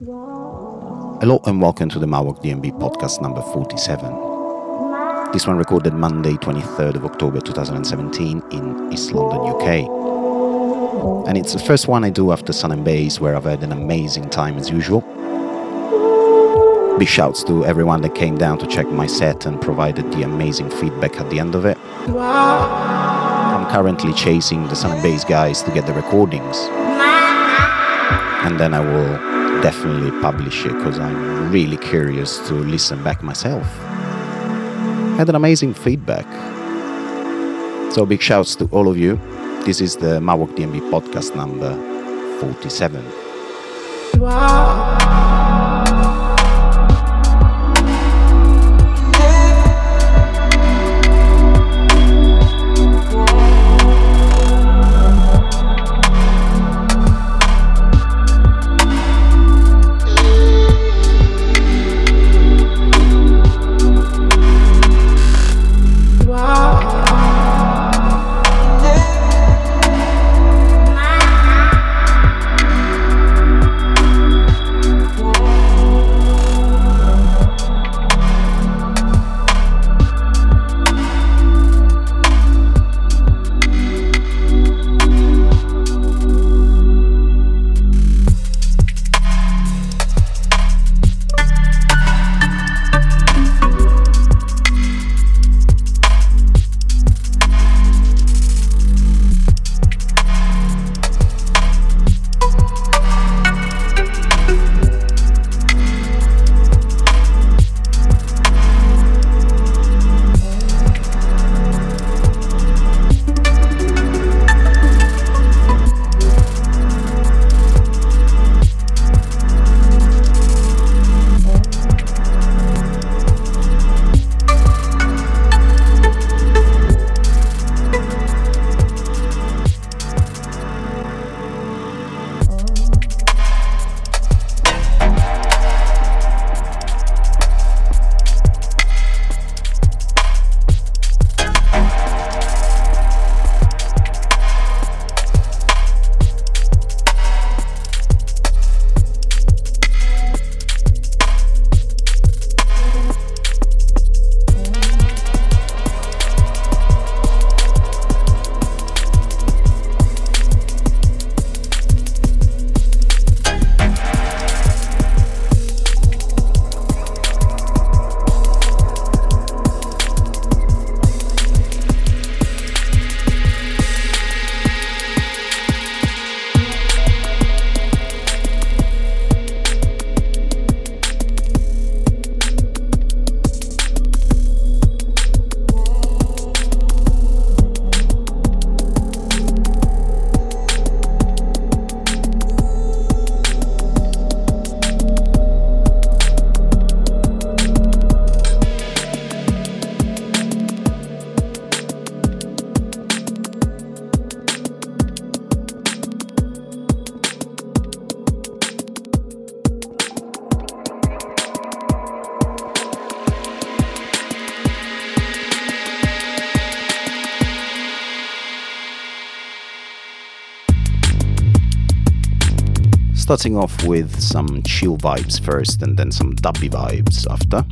Hello and welcome to the Mawok DMB podcast number 47. This one recorded Monday, 23rd of October 2017 in East London, UK. And it's the first one I do after Sun and Bass, where I've had an amazing time as usual. Big shouts to everyone that came down to check my set and provided the amazing feedback at the end of it. I'm currently chasing the Sun and Bass guys to get the recordings. And then I will definitely publish it because I'm really curious to listen back myself. Had an amazing feedback. So big shouts to all of you. This is the Mawok DMB podcast number 47. Starting off with some chill vibes first and then some dubby vibes after.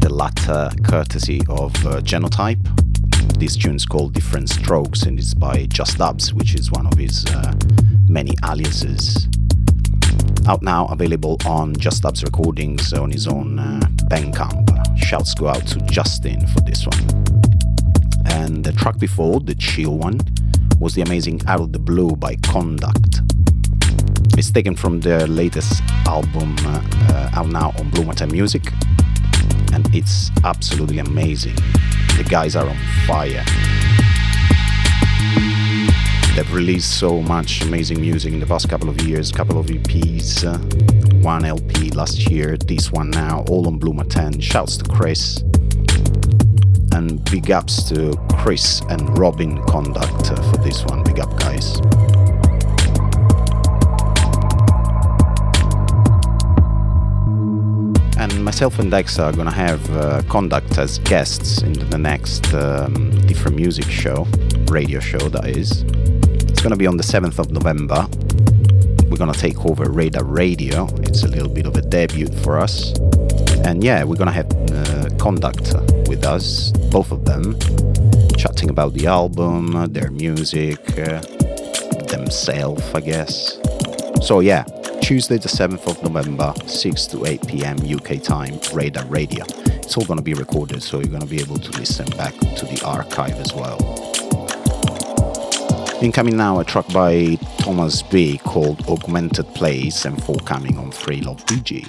The latter courtesy of uh, Genotype. This tune's called Different Strokes and it's by Just Dubs, which is one of his uh, many aliases. Out now, available on Just Dubs recordings on his own uh, Bandcamp. Shouts go out to Justin for this one. And the track before, the chill one, was the amazing Out of the Blue by Conduct. It's taken from their latest album uh, uh, out now on Blu Mar Ten Music, and it's absolutely amazing. The guys are on fire. They've released so much amazing music in the past couple of years, couple of EPs, uh, one LP last year, this one now, all on Blu Mar Ten. Shouts to Chris. And big ups to Chris and Robin Conduct for this one. Big up, guys. Myself and Dex are gonna have uh, Conduct as guests in the next um, different music show, radio show that is. It's gonna be on the 7th of November, we're gonna take over Radar Radio. It's a little bit of a debut for us. And yeah, we're gonna have uh, Conduct with us, both of them, chatting about the album, their music, uh, themselves, I guess. So yeah, Tuesday the 7th of November, 6 to 8 pm UK time, Radar Radio. It's all gonna be recorded, so you're gonna be able to listen back to the archive as well. Incoming now a track by Thomas B called Augmented Place and forthcoming on Free Love BG.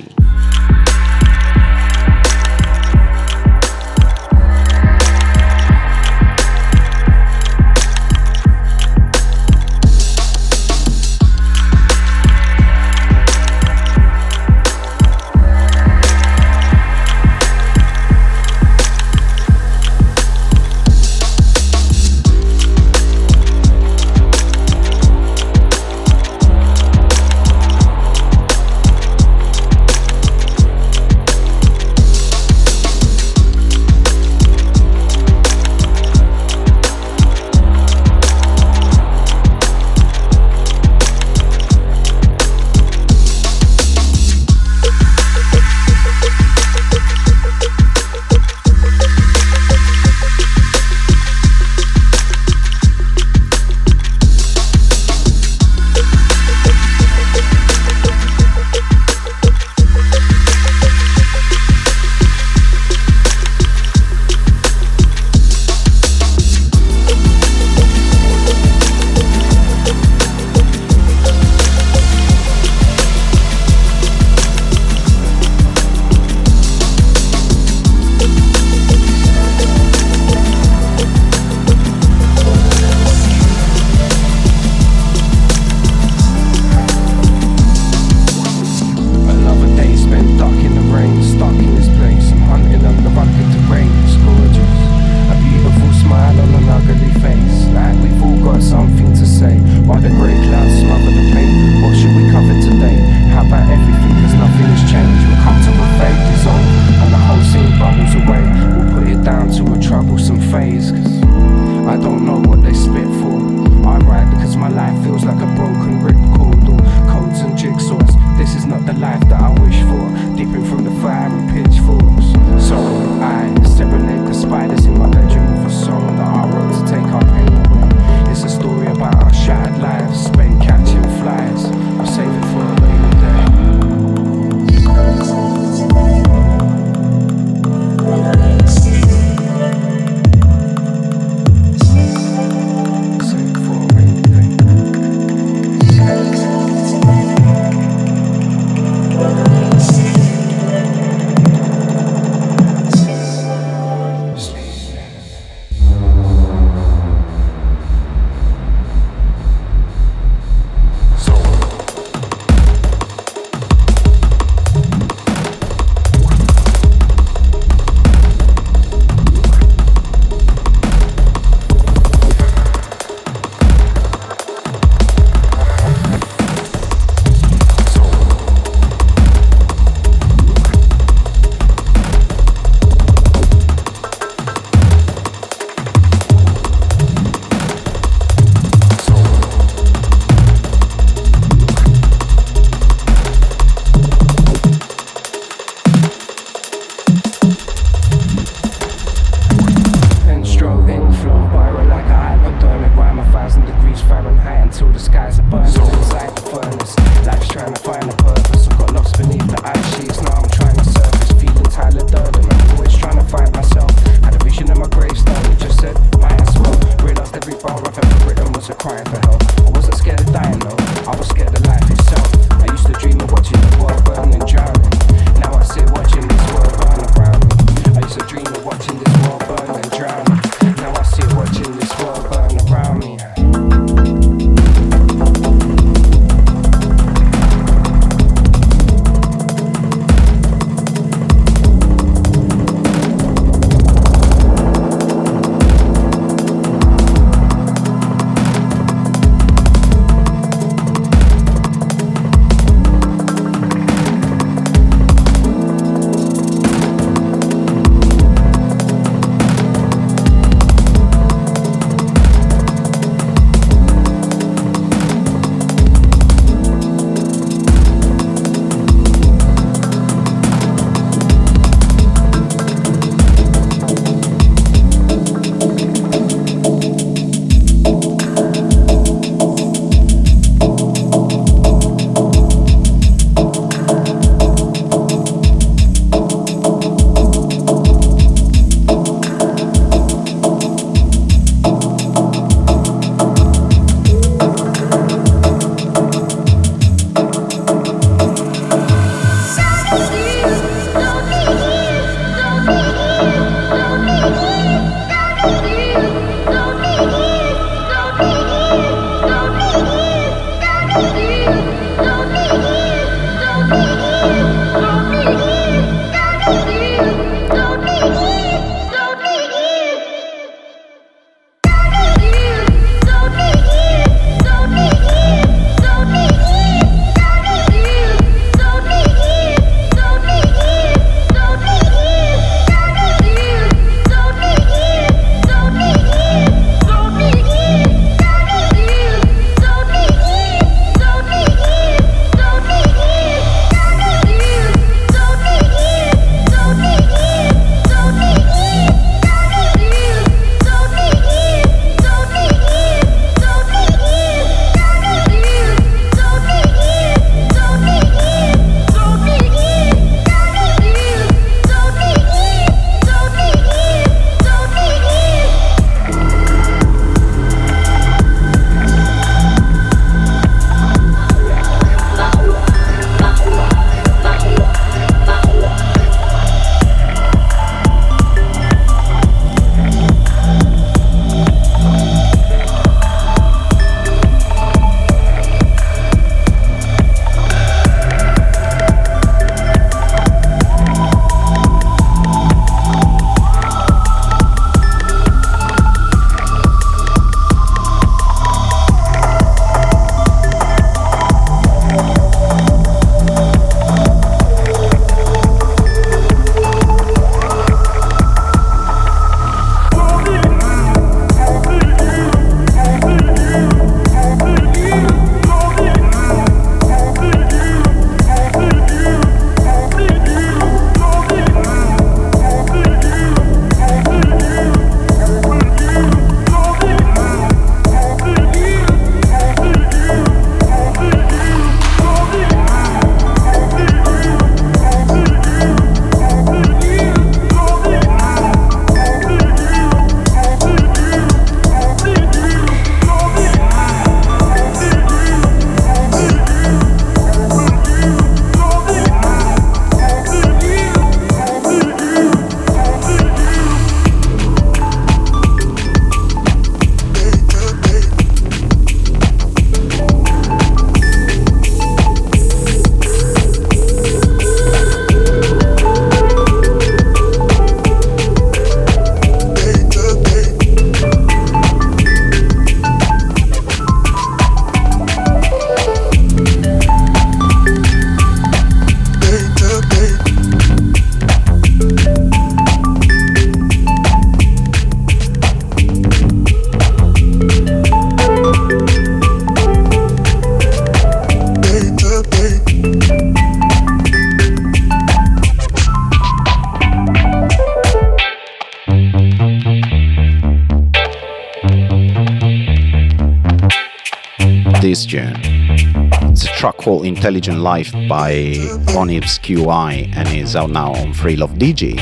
Intelligent Life by Onyx QI and is out now on Free Love DG.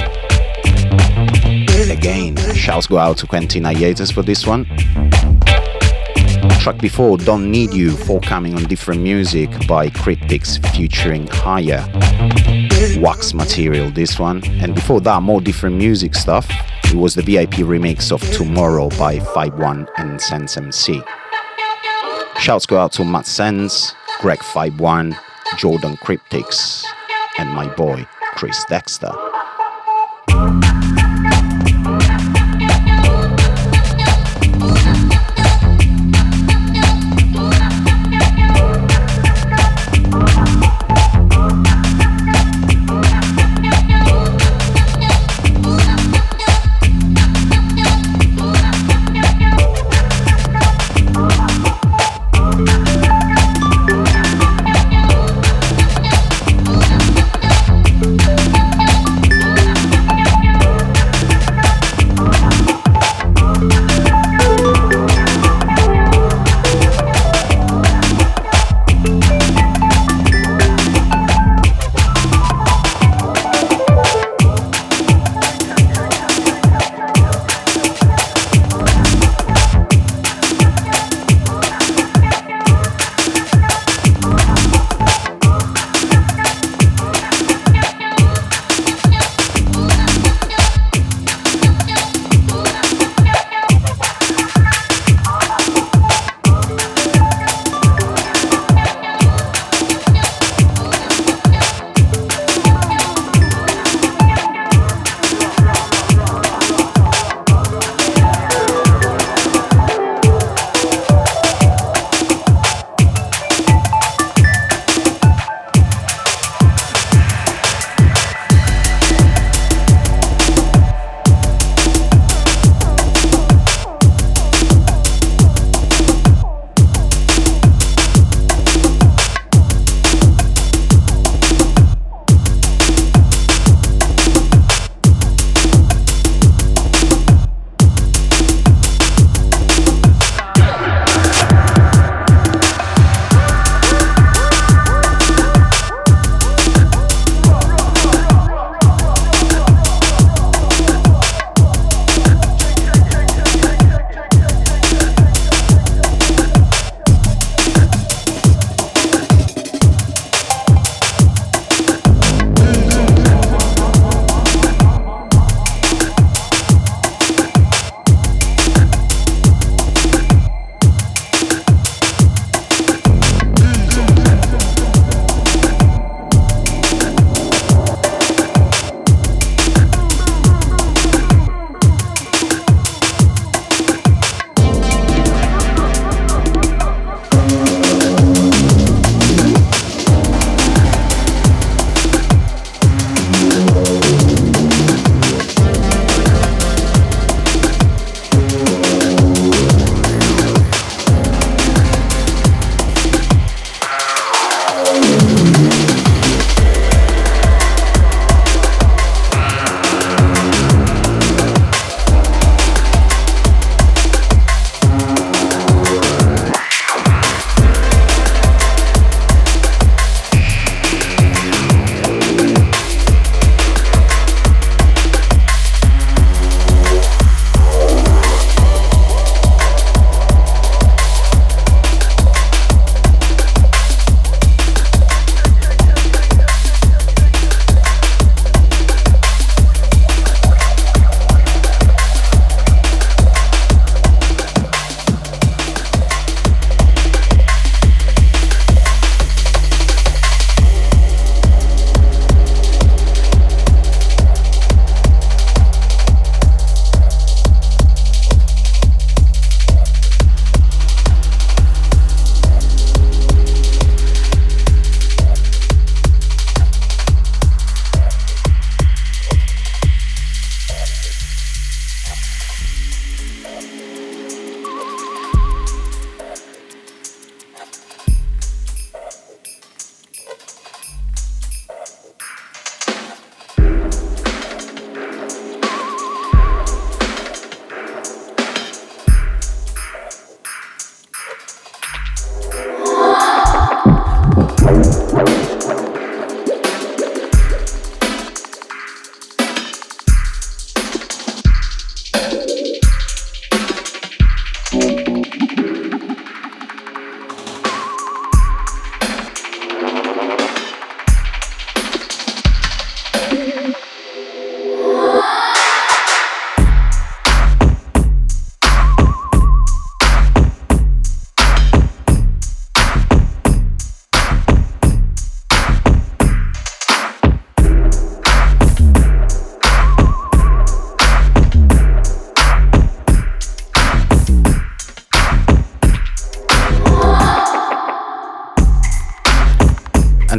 Again, shouts go out to Quentin Hiatus for this one. Track before, Don't Need You, forthcoming on different music by Cryptics featuring Higher. Wax material, this one. And before that, more different music stuff. It was the VIP remix of Tomorrow by 5 1 and Sense MC. Shouts go out to Matt Sense, Greg 51, Jordan Cryptics, and my boy Chris Dexter.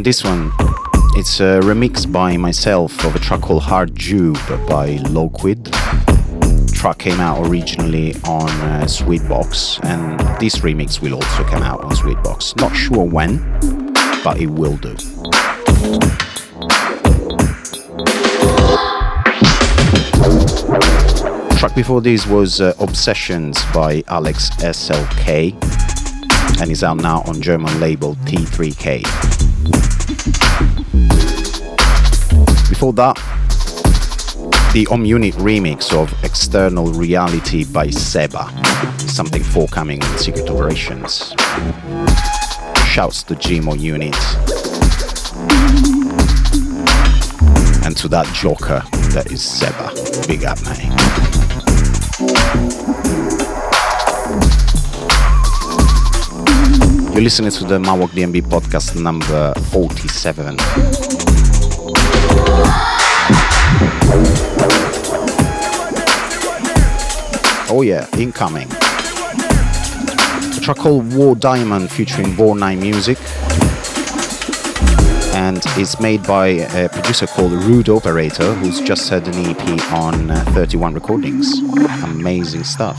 This one, it's a remix by myself of a track called Hard Jube by Loquid. Track came out originally on uh, Sweetbox, and this remix will also come out on Sweetbox. Not sure when, but it will do. Track before this was uh, Obsessions by Alex SLK and is out now on German label T3K. Before that, the Om Unit remix of External Reality by Seba, something forthcoming in Secret Operations. Shouts to Gmo Unit. And to that joker that is Seba. Big up, man. You're listening to the Mawok DMB podcast number 47. Oh yeah, incoming. A track called War Diamond featuring Born Nine Music. And it's made by a producer called Rude Operator, who's just had an EP on uh, 31 recordings. Amazing stuff.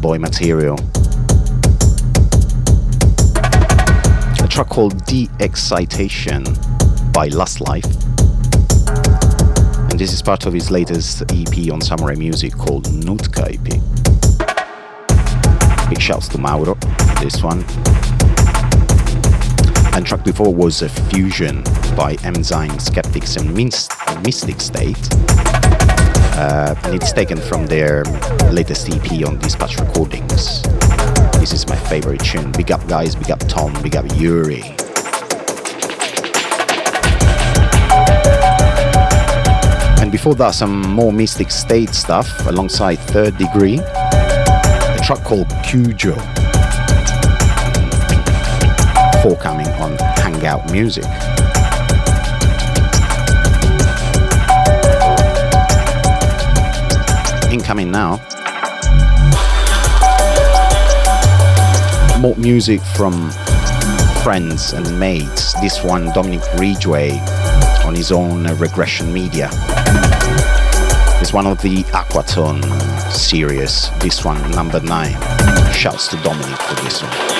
Boy material. A track called De Excitation by Last Life. And this is part of his latest EP on Samurai Music called Nutka EP. Big shouts to Mauro, this one. And track before was a fusion by Enzyme Skeptics and Mystic State uh, and it's taken from their latest EP on Dispatch Recordings. This is my favorite tune. Big up, guys, big up, Tom, big up, Yuri. And before that, some more Mystic State stuff alongside Third Degree, a track called Cujo, forthcoming on Hangout Music. Incoming now. More music from friends and mates. This one, Dominic Ridgway, on his own Regression Media. It's one of the Aquatone series. This one, number nine. Shouts to Dominic for this one.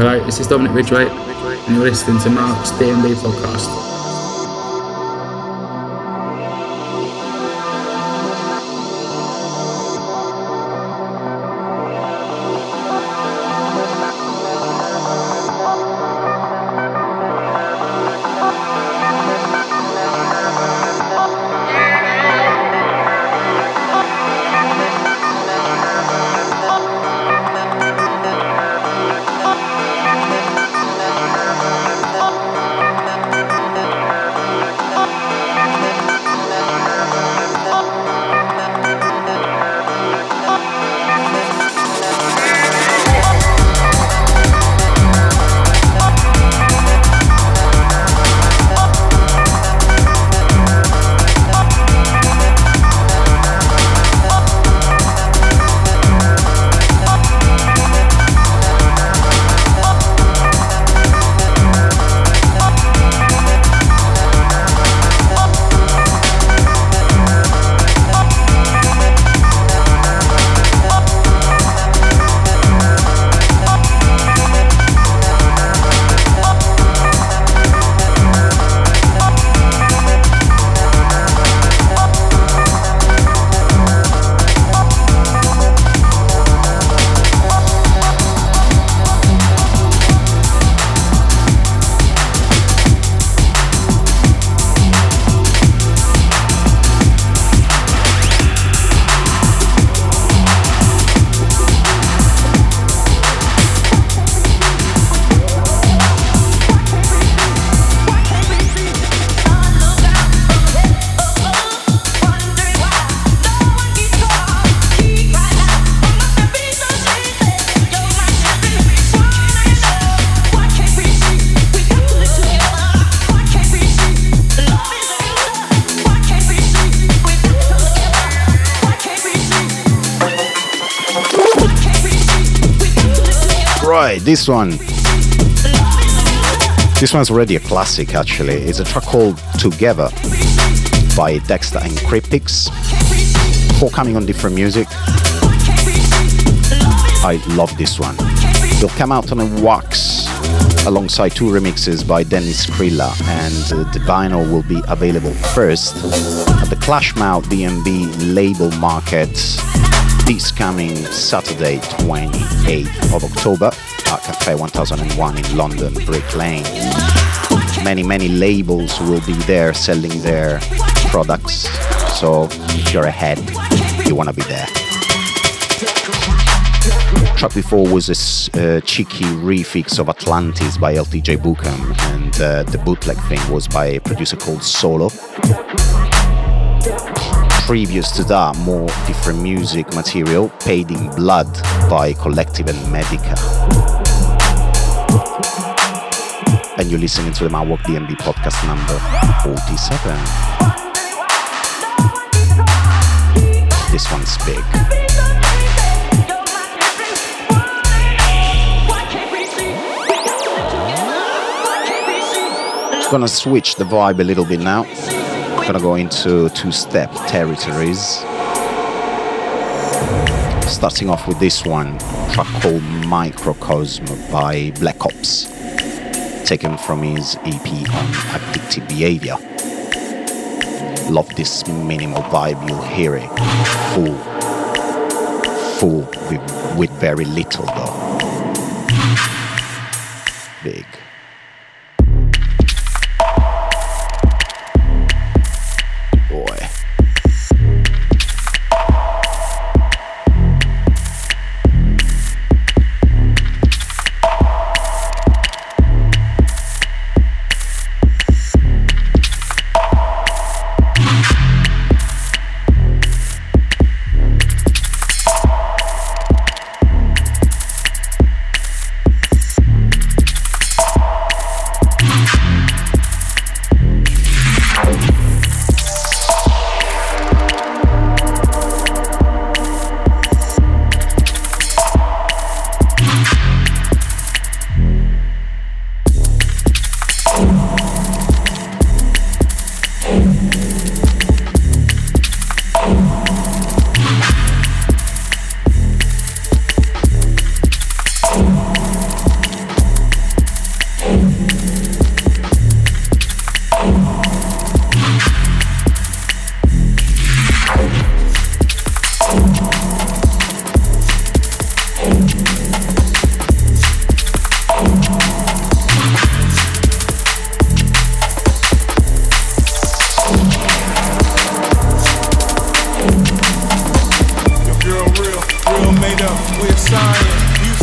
Hello, this is Dominic Ridgway, and you're listening to Mark's DnB podcast. This one. This one's already a classic, actually. It's a track called Together by Dexta and Cryptics. coming on different music. I love this one. It'll come out on a wax alongside two remixes by Dennis Skrilla, and uh, the vinyl will be available first at the Clashmouth DnB label market this coming Saturday, 28th of October at Cafe 1001 in London, Brick Lane. Many, many labels will be there selling their products. So if you're ahead, you want to be there. Track before was a uh, cheeky refix of Atlantis by LTJ Bukem, and uh, the bootleg thing was by a producer called Solo. Previous to that, more different music material, Paid in Blood by Collective and Medica and you're listening to the Mawok DnB podcast number 47. This one's big. Gonna switch the vibe a little bit now. Gonna go into two step territories. Starting off with this one, track called Microcosm by Black Ops taken from his EP on Addictive Behavior. Love this minimal vibe, you'll hear it. Full, full with, with very little though. Big.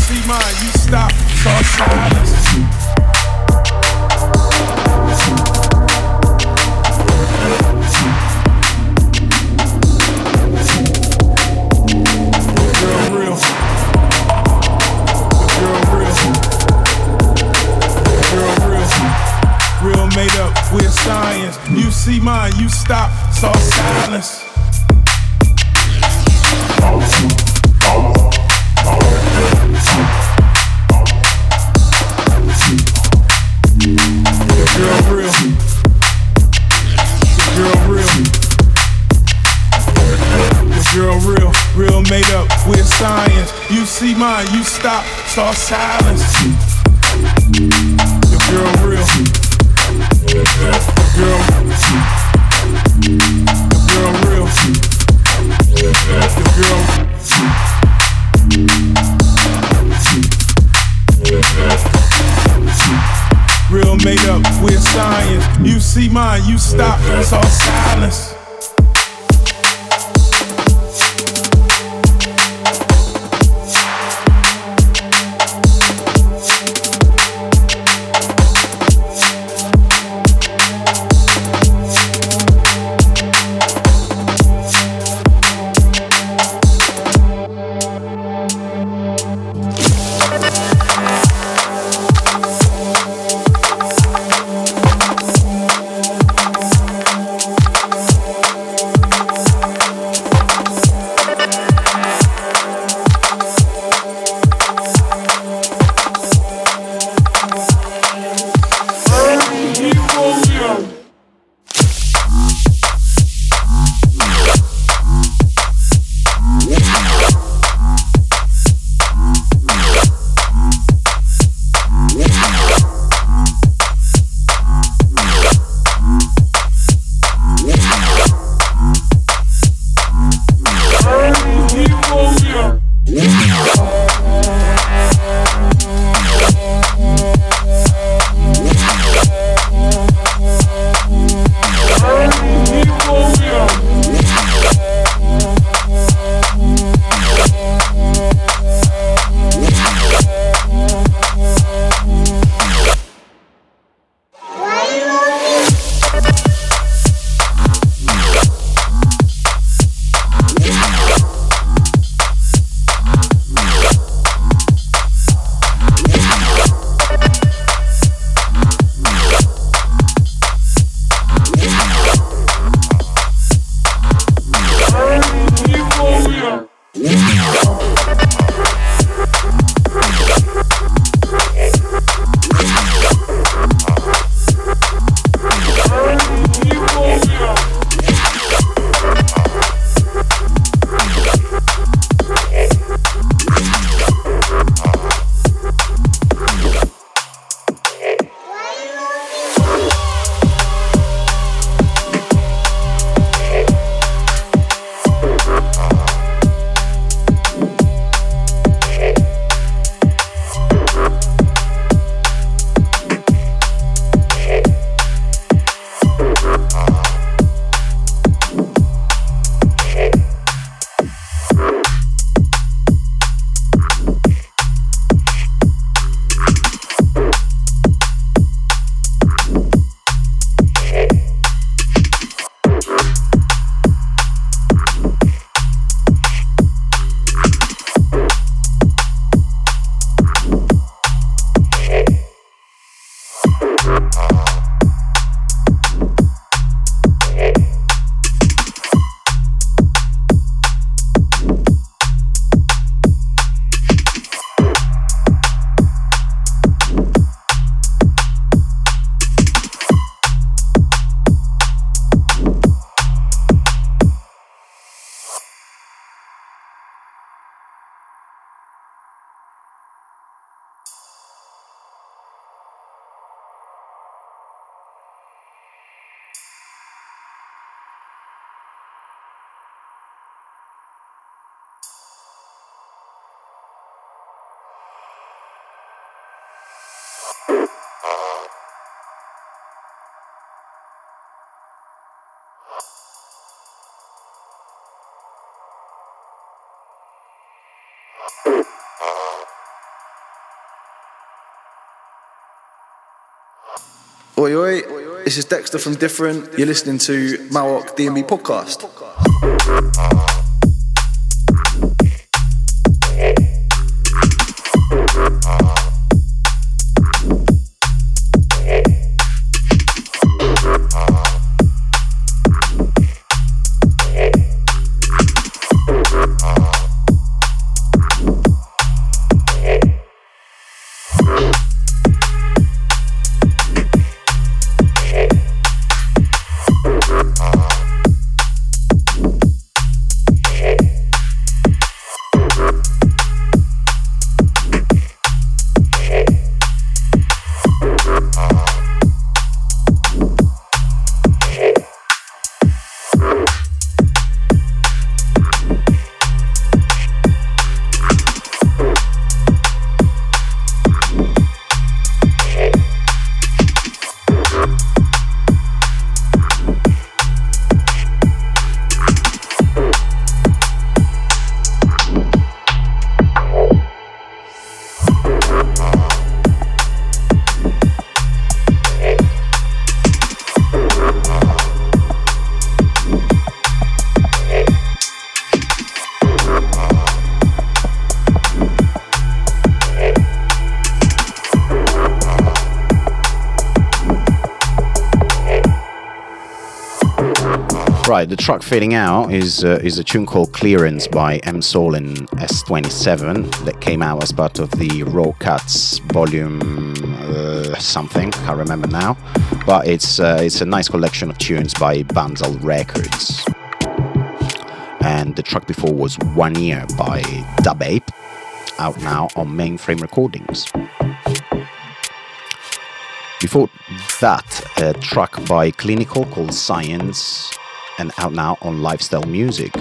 See mine, you stop, saw silence. Real made up, we're science. You see mine, you stop, saw silence. See mine, you stop, saw silence. Your girl real. Your Girl, Your girl real. Your girl. Real made up, we're science. You see mine, you stop, it's all silence. Oi, oi. This is Dexta from Different. You're listening to Mawok DnB podcast. Right, the track fading out is uh, is a tune called Clearance by M Soul and S27 that came out as part of the Raw Cuts volume uh, something, can't remember now. But it's uh, it's a nice collection of tunes by Banzal Records. And the track before was One Year by Dub Ape, out now on Mainframe Recordings. Before that, a track by Clinical called Science and out now on Lifestyle Music.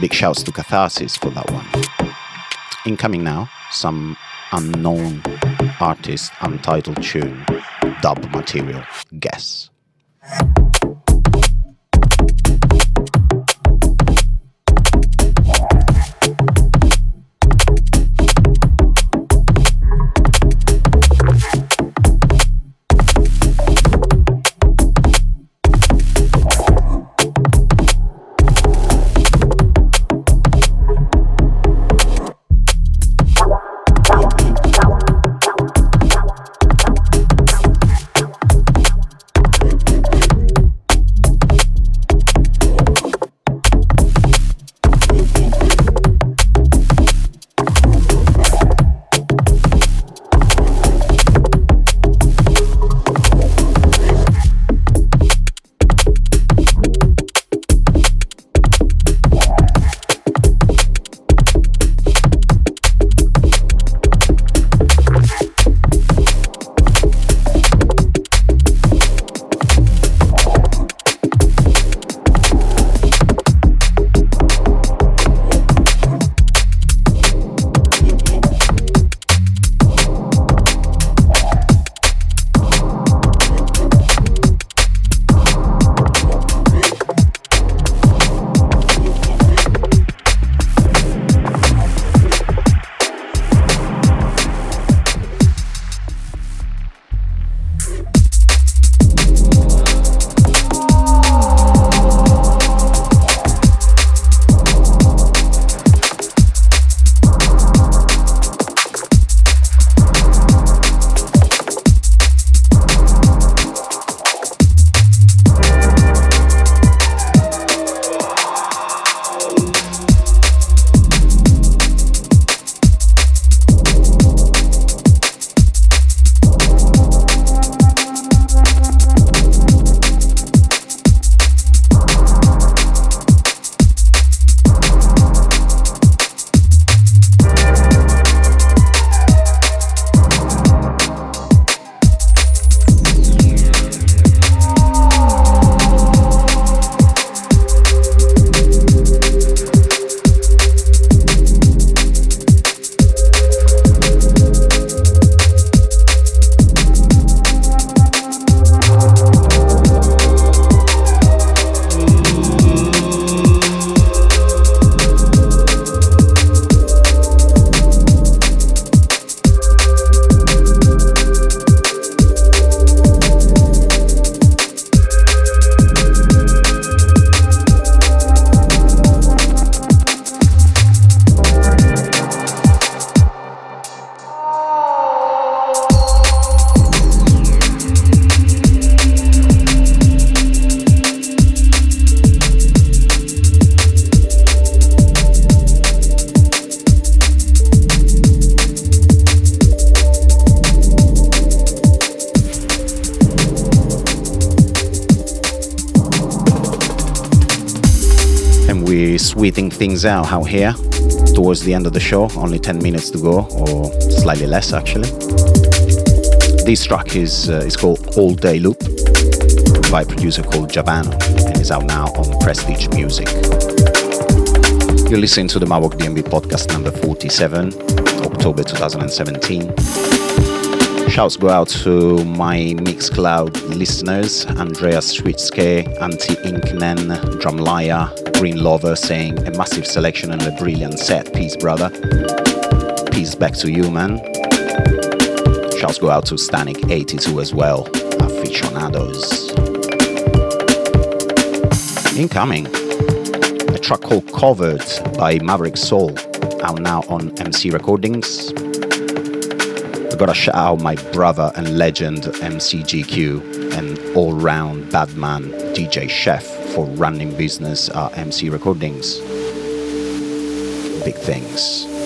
Big shouts to Catharsis for that one. Incoming now, some unknown artist, untitled tune, dub material. Guess. Things out out here towards the end of the show. Only 10 minutes to go, or slightly less actually. This track is, uh, is called All Day Loop by a producer called Javano and is out now on Prestige Music. You're listening to the Mawok DnB podcast number 47, October 2017. Shouts go out to my Mixcloud listeners Andreas Schwitzke, Antti Inknen, Drumlaya, Green Lover saying a massive selection and a brilliant set. Peace, brother. Peace back to you, man. Shouts go out to Static82 as well, aficionados. Incoming a track called Covered by Maverick Soul, out now on MC Recordings. I gotta shout out my brother and legend MCGQ and all round bad man DJ Chef for running business uh, at MC Recordings. Big things.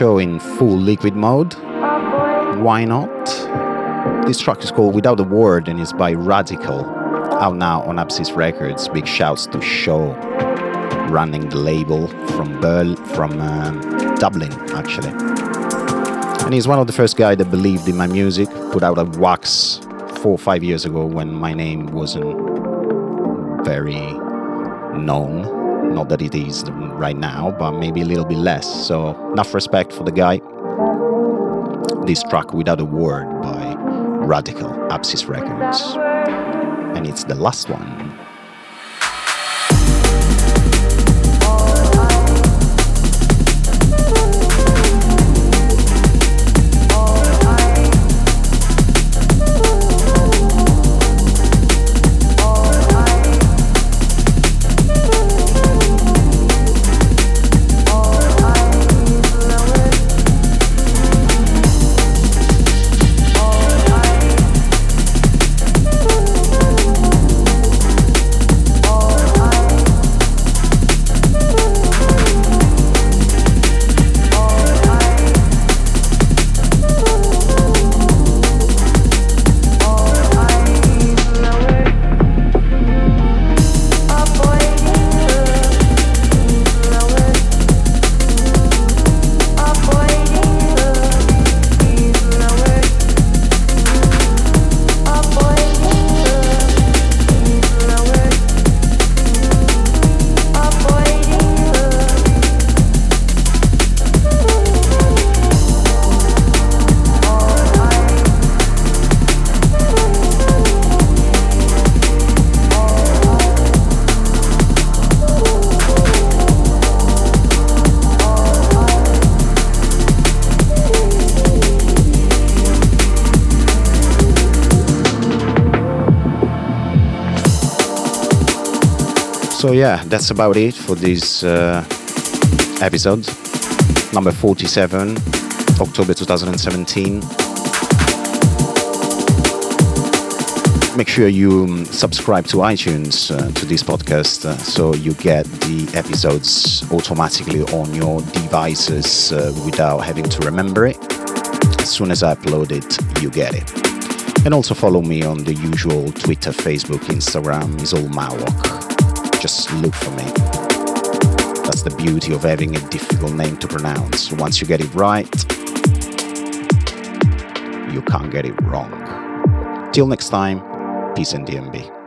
Show in full liquid mode. Why not? This track is called Without a Word and is by Radical, out now on Apsis Records. Big shouts to Show, running the label from Burl, from um, Dublin, actually. And he's one of the first guys that believed in my music, put out a wax four or five years ago when my name wasn't very known. Not that it is right now, but maybe a little bit less. So, enough respect for the guy. This track, Without a Word, by Radical Apsis Records. And it's the last one. So yeah, that's about it for this uh, episode, number 47, October 2017. Make sure you um, subscribe to iTunes uh, to this podcast uh, so you get the episodes automatically on your devices uh, without having to remember it. As soon as I upload it, you get it. And also follow me on the usual Twitter, Facebook, Instagram, is all Mawok just look for me. That's the beauty of having a difficult name to pronounce. Once you get it right, you can't get it wrong. Till next time, peace and DnB.